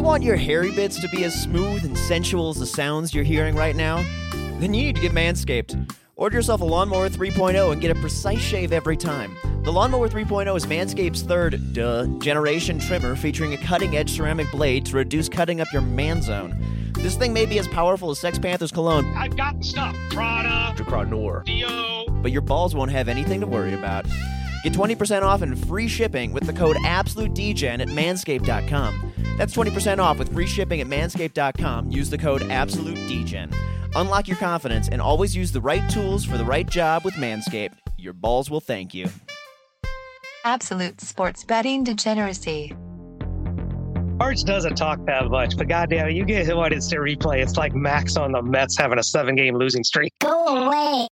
You want your hairy bits to be as smooth and sensual as the sounds you're hearing right now? Then you need to get Manscaped. Order yourself a Lawnmower 3.0 and get a precise shave every time. The Lawnmower 3.0 is Manscaped's third, duh, generation trimmer featuring a cutting edge ceramic blade to reduce cutting up your man zone. This thing may be as powerful as Sex Panther's cologne. I've got the stuff. Prada, Noir. Dio. But your balls won't have anything to worry about. Get 20% off and free shipping with the code AbsoluteDGen at manscaped.com. That's 20% off with free shipping at manscaped.com. Use the code AbsoluteDGen. Unlock your confidence and always use the right tools for the right job with Manscaped. Your balls will thank you. Absolute sports betting degeneracy. Arch doesn't talk that much, but goddamn it, you guys want instant replay. It's like Max on the Mets having a seven game losing streak. Go away.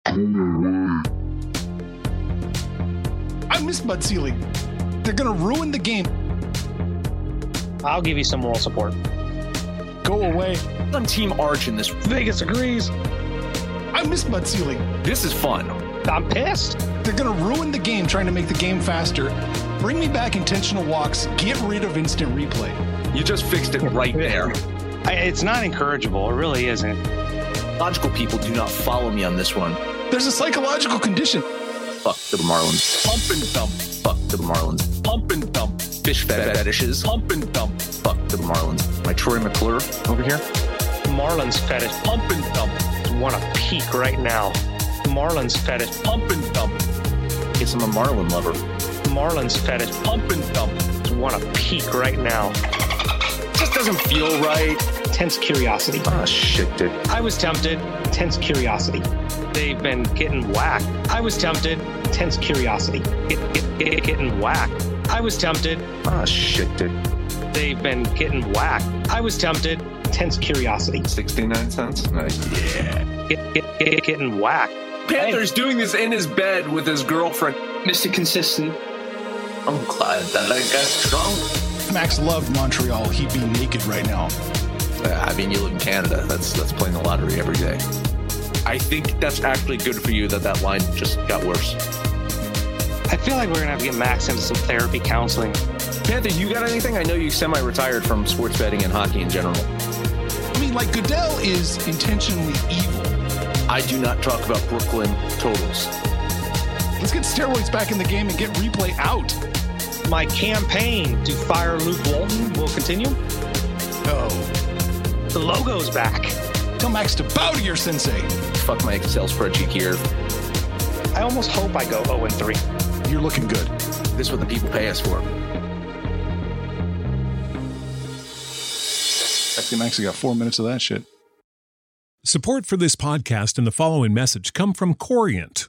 I miss Bud Selig. They're gonna ruin the game. I'll give you some moral support. Go away. I'm Team Arch in this. Vegas agrees. I miss Bud Selig. This is fun. I'm pissed. They're gonna ruin the game trying to make the game faster. Bring me back intentional walks. Get rid of instant replay. You just fixed it right there. I, it's not encourageable. It really isn't. Logical people do not follow me on this one. There's a psychological condition. Fuck to the Marlins. Pump and dump. Fuck to the Marlins. Pump and dump. Fish fetishes. Pump and dump. Fuck to the Marlins. My Troy McClure over here. Marlins fetish. Pump and dump. Want to peak right now. Marlins fetish. Pump and dump. Guess I'm a Marlin lover. Marlins fetish. Pump and dump. Want to peak right now. Just doesn't feel right. Tense curiosity. Ah, shit, dude. I was tempted. Tense curiosity. They've been getting whacked. I was tempted. Tense curiosity. Get, get, get, getting whacked. I was tempted. Ah, shit, dude. They've been getting whacked. I was tempted. Tense curiosity. 69 cents? Nice. Yeah. Get, get, get, getting whacked. Panther's doing this in his bed with his girlfriend. Mr. Consistent. I'm glad that I got drunk. Max loved Montreal, he'd be naked right now. Uh, I mean, you live in Canada. That's that's playing the lottery every day. I think that's actually good for you that that line just got worse. I feel like we're gonna have to get Max into some therapy counseling. Panther, you got anything? I know you semi-retired from sports betting and hockey in general. I mean, like Goodell is intentionally evil. I do not talk about Brooklyn totals. Let's get steroids back in the game and get replay out. My campaign to fire Luke Walton will continue. Oh, The logo's back. Tell Max to bow to your sensei. Fuck my Excel spreadsheet here. I almost hope I go 0 3. You're looking good. This is what the people pay us for. Actually, Max, I got four minutes of that shit. Support for this podcast and the following message come from Corient.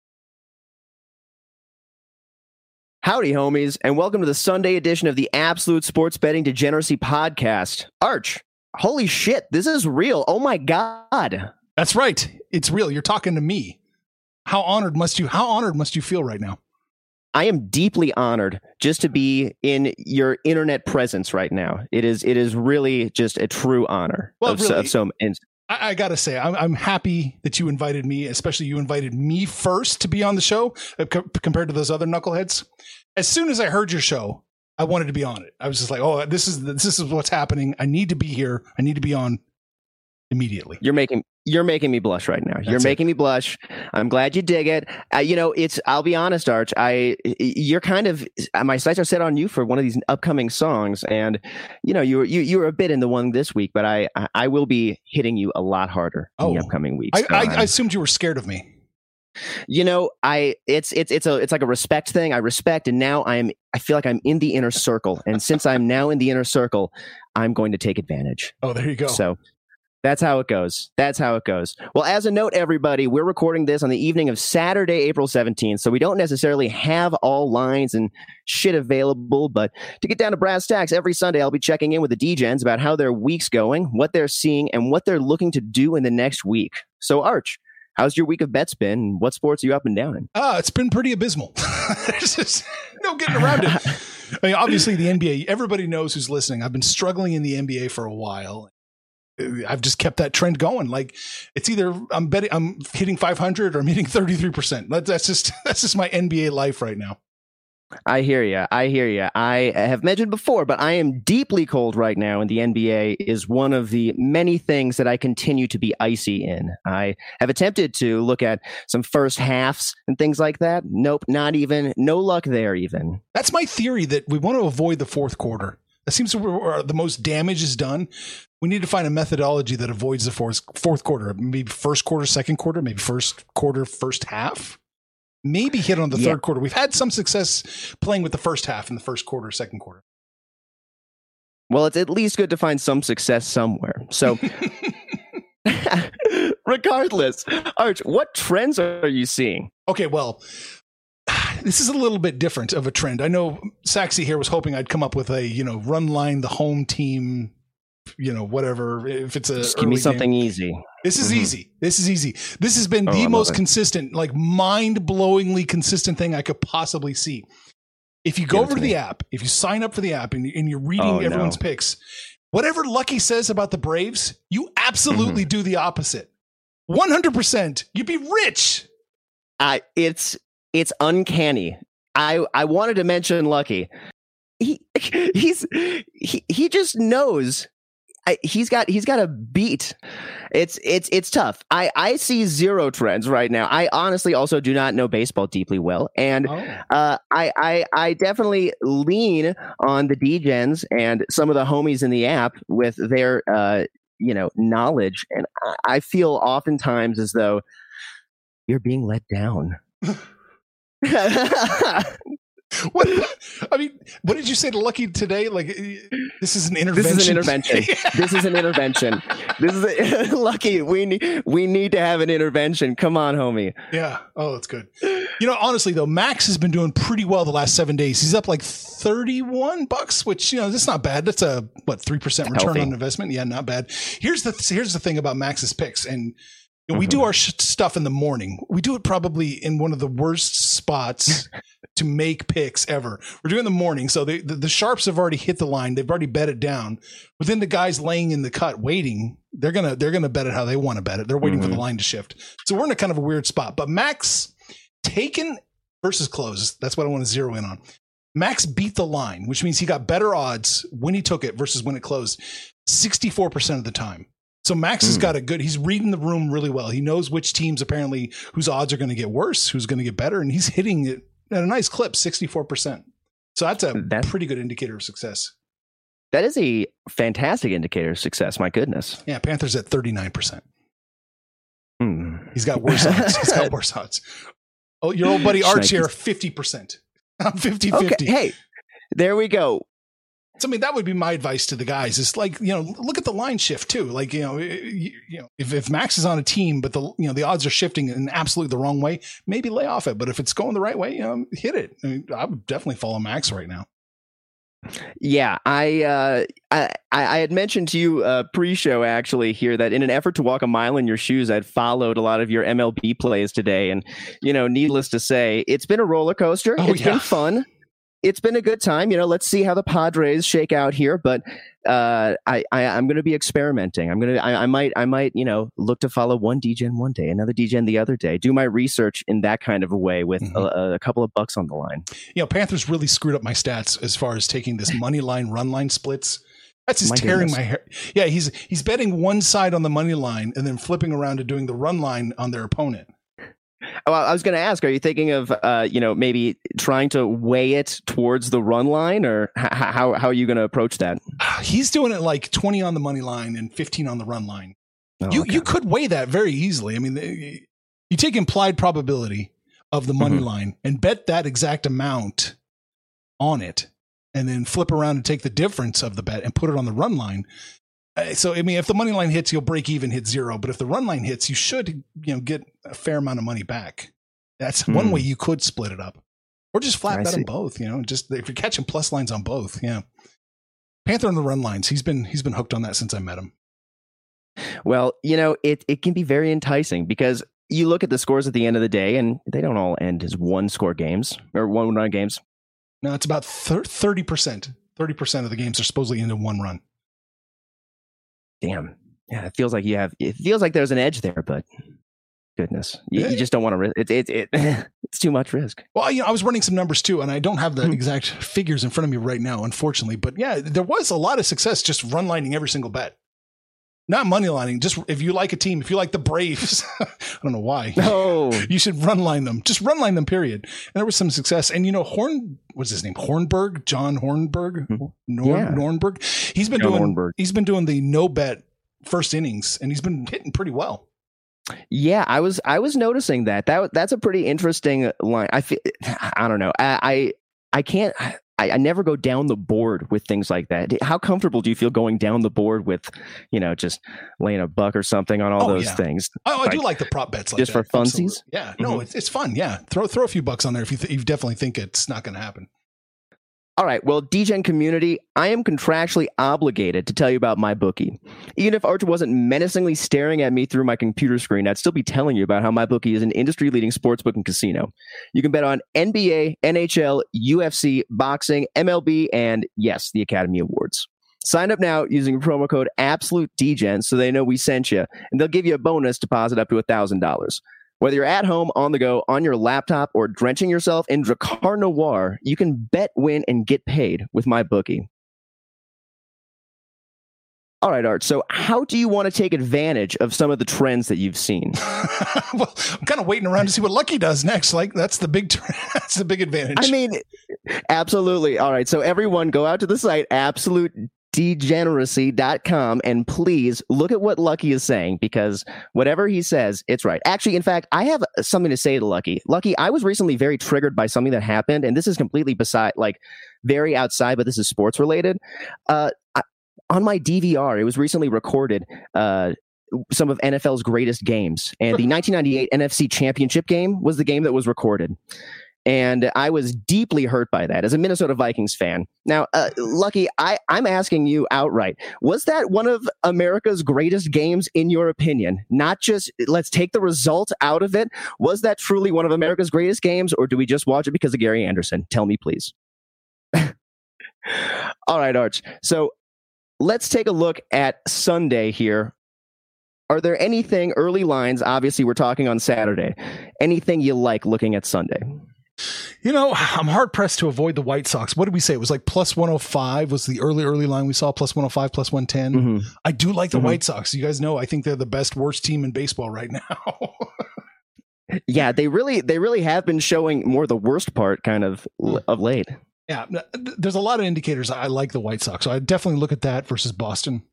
Howdy, homies, and welcome to the Sunday edition of the Absolute Sports Betting Degeneracy Podcast. Arch, holy shit, this is real. Oh my God. That's right. It's real. You're talking to me. How honored must you how honored must you feel right now? I am deeply honored just to be in your internet presence right now. It is it is really just a true honor Well, of, so- really- of so and I, I gotta say, I'm, I'm happy that you invited me, especially you invited me first to be on the show uh, co- compared to those other knuckleheads. As soon as I heard your show, I wanted to be on it. I was just like, oh, this is this is what's happening. I need to be here. I need to be on immediately. You're making you're making me blush right now. you're That's it. making me blush. I'm glad you dig it. Uh, you know, it's. I'll be honest, Arch. I you're kind of my sights are set on you for one of these upcoming songs, and you know you were you you were a bit in the one this week, but I I- will be hitting you a lot harder in the Oh. upcoming weeks. I, I, Um, I assumed you were scared of me. you know i it's it's it's a it's like a respect thing i respect and now i'm i feel like i'm in the inner circle and since i'm now in the inner circle i'm going to take advantage Oh, there you go. so that's how it goes that's how it goes well as a note everybody we're recording this on the evening of saturday april 17th so we don't necessarily have all lines and shit available but to get down to brass tacks every sunday i'll be checking in with the dgens about how their week's going what they're seeing and what they're looking to do in the next week so arch how's your week of bets been what sports are you up and down in Ah, it's been pretty abysmal. There's just no getting around it. I mean, obviously, the NBA, everybody knows who's listening. I've been struggling in the NBA for a while. I've just kept that trend going. Like it's either I'm betting I'm hitting 500 or I'm hitting 33%. That's just that's just my NBA life right now. I hear you. I hear you. I have mentioned before, but I am deeply cold right now, and the NBA is one of the many things that I continue to be icy in. I have attempted to look at some first halves and things like that. Nope, not even. No luck there, even. That's my theory that we want to avoid the fourth quarter. That seems to where the most damage is done. We need to find a methodology that avoids the fourth fourth quarter. Maybe first quarter, second quarter, maybe first quarter, first half. Maybe hit on the Yeah. third quarter. We've had some success playing with the first half in the first quarter, second quarter. Well, it's at least good to find some success somewhere. So, regardless, Arch, what trends are you seeing? Okay, well, this is a little bit different of a trend. I know Saxy here was hoping I'd come up with a, you know, run line the home team, you know, whatever. If it's a Just give me early game. something easy. This is Mhm. easy. This is easy. This has been Oh, I the love most consistent, like mind-blowingly consistent thing I could possibly see. If you go Give over to the app, if you sign up for the app and, and you're reading Oh, no. everyone's picks, whatever Lucky says about the Braves, you Mm-hmm. absolutely do the opposite. 100%. You'd be rich. I it's it's uncanny. I I wanted to mention Lucky. He he's he he just knows. I, he's got he's got a beat. It's it's it's tough. I I see zero trends right now. I honestly also do not know baseball deeply well, and Oh. uh, I, I I definitely lean on the DGens and some of the homies in the app with their uh, you know knowledge, and I, I feel oftentimes as though you're being let down. What? I mean, what did you say to Lucky today? Like, eh, this is an intervention. This is an intervention. this is an intervention. This is a, lucky. We need we need to have an intervention. Come on, homie. Yeah. Oh, that's good. You know, honestly though, Max has been doing pretty well the last seven days. He's up like thirty-one bucks, which you know that's not bad. That's a what three percent return Healthy. on investment. Yeah, not bad. Here's the here's the thing about Max's picks, and you know, we do our sh- stuff in the morning. We do it probably in one of the worst spots to make picks ever. We're doing the morning, so they, the, the sharps have already hit the line. They've already bet it down. But then the guys laying in the cut, waiting, they're gonna they're gonna bet it how they want to bet it. They're waiting mm-hmm. for the mm-hmm. line to shift. So we're in a kind of a weird spot. But Max taken versus close. That's what I want to zero in on. Max beat the line, which means he got better odds when he took it versus when it closed, sixty four percent of the time. So Max mm. has hmm. got a good. He's reading the room really well. He knows which teams apparently whose odds are going to get worse, who's going to get better, and he's hitting it at a nice clip, sixty four percent. So that's a that's, pretty good indicator of success. That is a fantastic indicator of success. My goodness. Yeah, Panthers at thirty nine percent. Hmm. He's got worse odds. He's got worse odds. Oh, your old buddy Arch here, fifty percent. I'm 50 okay. 50. Hey, there we go. So, I mean, that would be my advice to the guys. Is like, you know, look at the line shift too. Like, you know, you, you, know, if, if Max is on a team, but the you know the odds are shifting in absolutely the wrong way, maybe lay off it. But if it's going the right way, you know, hit it. I, mean, I would definitely follow Max right now. Yeah, I, uh, I I had mentioned to you uh, pre-show actually here that in an effort to walk a mile in your shoes, I'd followed a lot of your MLB plays today, and you know, needless to say, it's been a roller coaster. Oh, it's yeah. been fun it's been a good time. You know, let's see how the Padres shake out here. But uh, I, I am going to be experimenting. I'm gonna I, I, might I might you know look to follow one DGen one day, another DGen the other day. Do my research in that kind of a way with mm-hmm. a, a, couple of bucks on the line. You know, Panthers really screwed up my stats as far as taking this money line run line splits. That's just my tearing goodness. my hair. Yeah, he's he's betting one side on the money line and then flipping around to doing the run line on their opponent. Well, I was going to ask, are you thinking of, uh, you know, maybe trying to weigh it towards the run line, or h- how how are you going to approach that? He's doing it like twenty on the money line and fifteen on the run line. Oh, you okay. you could weigh that very easily. I mean, you take implied probability of the money mm-hmm. line and bet that exact amount on it, and then flip around and take the difference of the bet and put it on the run line. Uh, so I mean, if the money line hits, you'll break even, hit zero. But if the run line hits, you should you know get a fair amount of money back. That's one hmm. way you could split it up, or just flat I bet see. them both. You know, just if you're catching plus lines on both, yeah. Panther on the run lines, he's been he's been hooked on that since I met him. Well, you know, it it can be very enticing because you look at the scores at the end of the day, and they don't all end as one score games or one run games. No, it's about thirty percent. Thirty percent of the games are supposedly into one run damn, yeah, it feels like you have. It feels like there's an edge there, but goodness, you, you just don't want to risk. It, it, it, it's too much risk. Well, you know, I was running some numbers too, and I don't have the hmm. exact figures in front of me right now, unfortunately. But yeah, there was a lot of success just run lining every single bet. Not money lining, just if you like a team, if you like the Braves, I don't know why. No, you should run line them. Just run line them. Period. And there was some success. And you know, Horn, what's his name? Hornberg, John Hornberg, mm-hmm. Nor- yeah. Nornberg. He's been John doing. Hornberg. He's been doing the no bet first innings, and he's been hitting pretty well. Yeah, I was I was noticing that. That that's a pretty interesting line. I feel I don't know. I I, I can't I, I, never go down the board with things like that. How comfortable do you feel going down the board with, you know, just laying a buck or something on all oh, those yeah. things? Oh, I like, do like the prop bets, like just that. for funsies. Absolutely. Yeah, no, mm-hmm. it's, it's fun. Yeah, throw throw a few bucks on there if you th- you definitely think it's not going to happen. All right, well, DGen community, I am contractually obligated to tell you about my bookie. Even if Archer wasn't menacingly staring at me through my computer screen, I'd still be telling you about how my bookie is an industry-leading sportsbook and casino. You can bet on NBA, NHL, UFC, boxing, MLB, and yes, the Academy Awards. Sign up now using promo code AbsoluteDGen so they know we sent you, and they'll give you a bonus deposit up to $1,000. Whether you're at home, on the go, on your laptop, or drenching yourself in Drakkar Noir, you can bet, win, and get paid with my bookie. All right, Art. So, how do you want to take advantage of some of the trends that you've seen? well, I'm kind of waiting around to see what Lucky does next. Like, that's the big, that's the big advantage. I mean, absolutely. All right. So, everyone, go out to the site, absolute degeneracy.com and please look at what Lucky is saying because whatever he says, it's right. Actually, in fact, I have something to say to Lucky. Lucky, I was recently very triggered by something that happened, and this is completely beside, like, very outside, but this is sports related. Uh, I, on my DVR, it was recently recorded. Uh, some of NFL's greatest games, and the 1998 NFC Championship game was the game that was recorded. And I was deeply hurt by that as a Minnesota Vikings fan. Now, uh, Lucky, I, I'm asking you outright: Was that one of America's greatest games, in your opinion? Not just let's take the result out of it. Was that truly one of America's greatest games, or do we just watch it because of Gary Anderson? Tell me, please. All right, Arch. So let's take a look at Sunday here. Are there anything early lines? Obviously, we're talking on Saturday. Anything you like looking at Sunday? You know, I'm hard pressed to avoid the White Sox. What did we say? It was like plus 105 was the early, early line we saw, plus 105, plus 110. Mm-hmm. I do like the mm-hmm. White Sox. You guys know I think they're the best, worst team in baseball right now. yeah, they really they really have been showing more the worst part kind of of late. Yeah, there's a lot of indicators. I like the White Sox, so I definitely look at that versus Boston.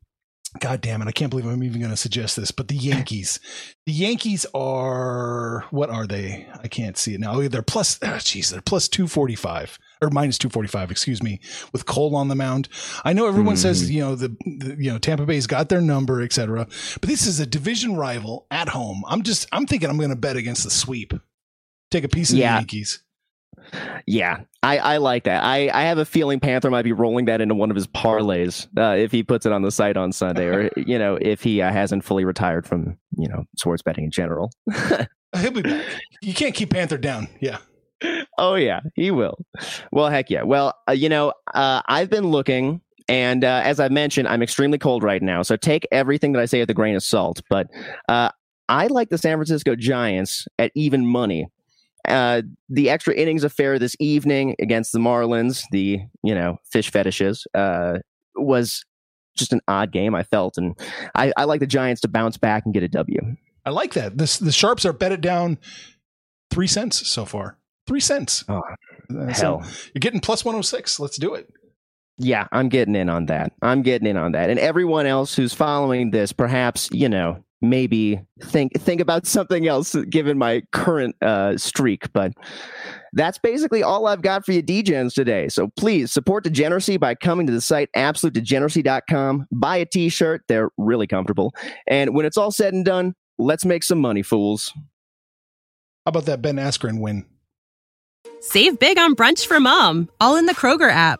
God damn it! I can't believe I'm even going to suggest this, but the Yankees, the Yankees are what are they? I can't see it now. They're plus, jeez, oh, they're plus two forty five or minus two forty five. Excuse me, with Cole on the mound. I know everyone mm-hmm. says you know the, the, you know Tampa Bay's got their number, etc. But this is a division rival at home. I'm just I'm thinking I'm going to bet against the sweep. Take a piece of yeah. the Yankees. Yeah, I, I like that. I, I have a feeling Panther might be rolling that into one of his parlays uh, if he puts it on the site on Sunday, or you know, if he uh, hasn't fully retired from you know sports betting in general. He'll be back. You can't keep Panther down. Yeah. Oh yeah, he will. Well, heck yeah. Well, uh, you know, uh, I've been looking. And uh, as I mentioned, I'm extremely cold right now. So take everything that I say with a grain of salt. But uh, I like the San Francisco Giants at even money uh, the extra innings affair this evening against the Marlins, the you know fish fetishes, uh, was just an odd game. I felt, and I, I like the Giants to bounce back and get a W. I like that. This the sharps are betted down three cents so far. Three cents. Oh, uh, hell! you're getting plus one hundred oh six. Let's do it. Yeah, I'm getting in on that. I'm getting in on that. And everyone else who's following this, perhaps you know, maybe think think about something else given my current uh, streak. But that's basically all I've got for you, DGens, today. So please support Degeneracy by coming to the site absolutedegeneracy.com. Buy a t-shirt; they're really comfortable. And when it's all said and done, let's make some money, fools. How about that Ben Askren win? Save big on brunch for mom, all in the Kroger app.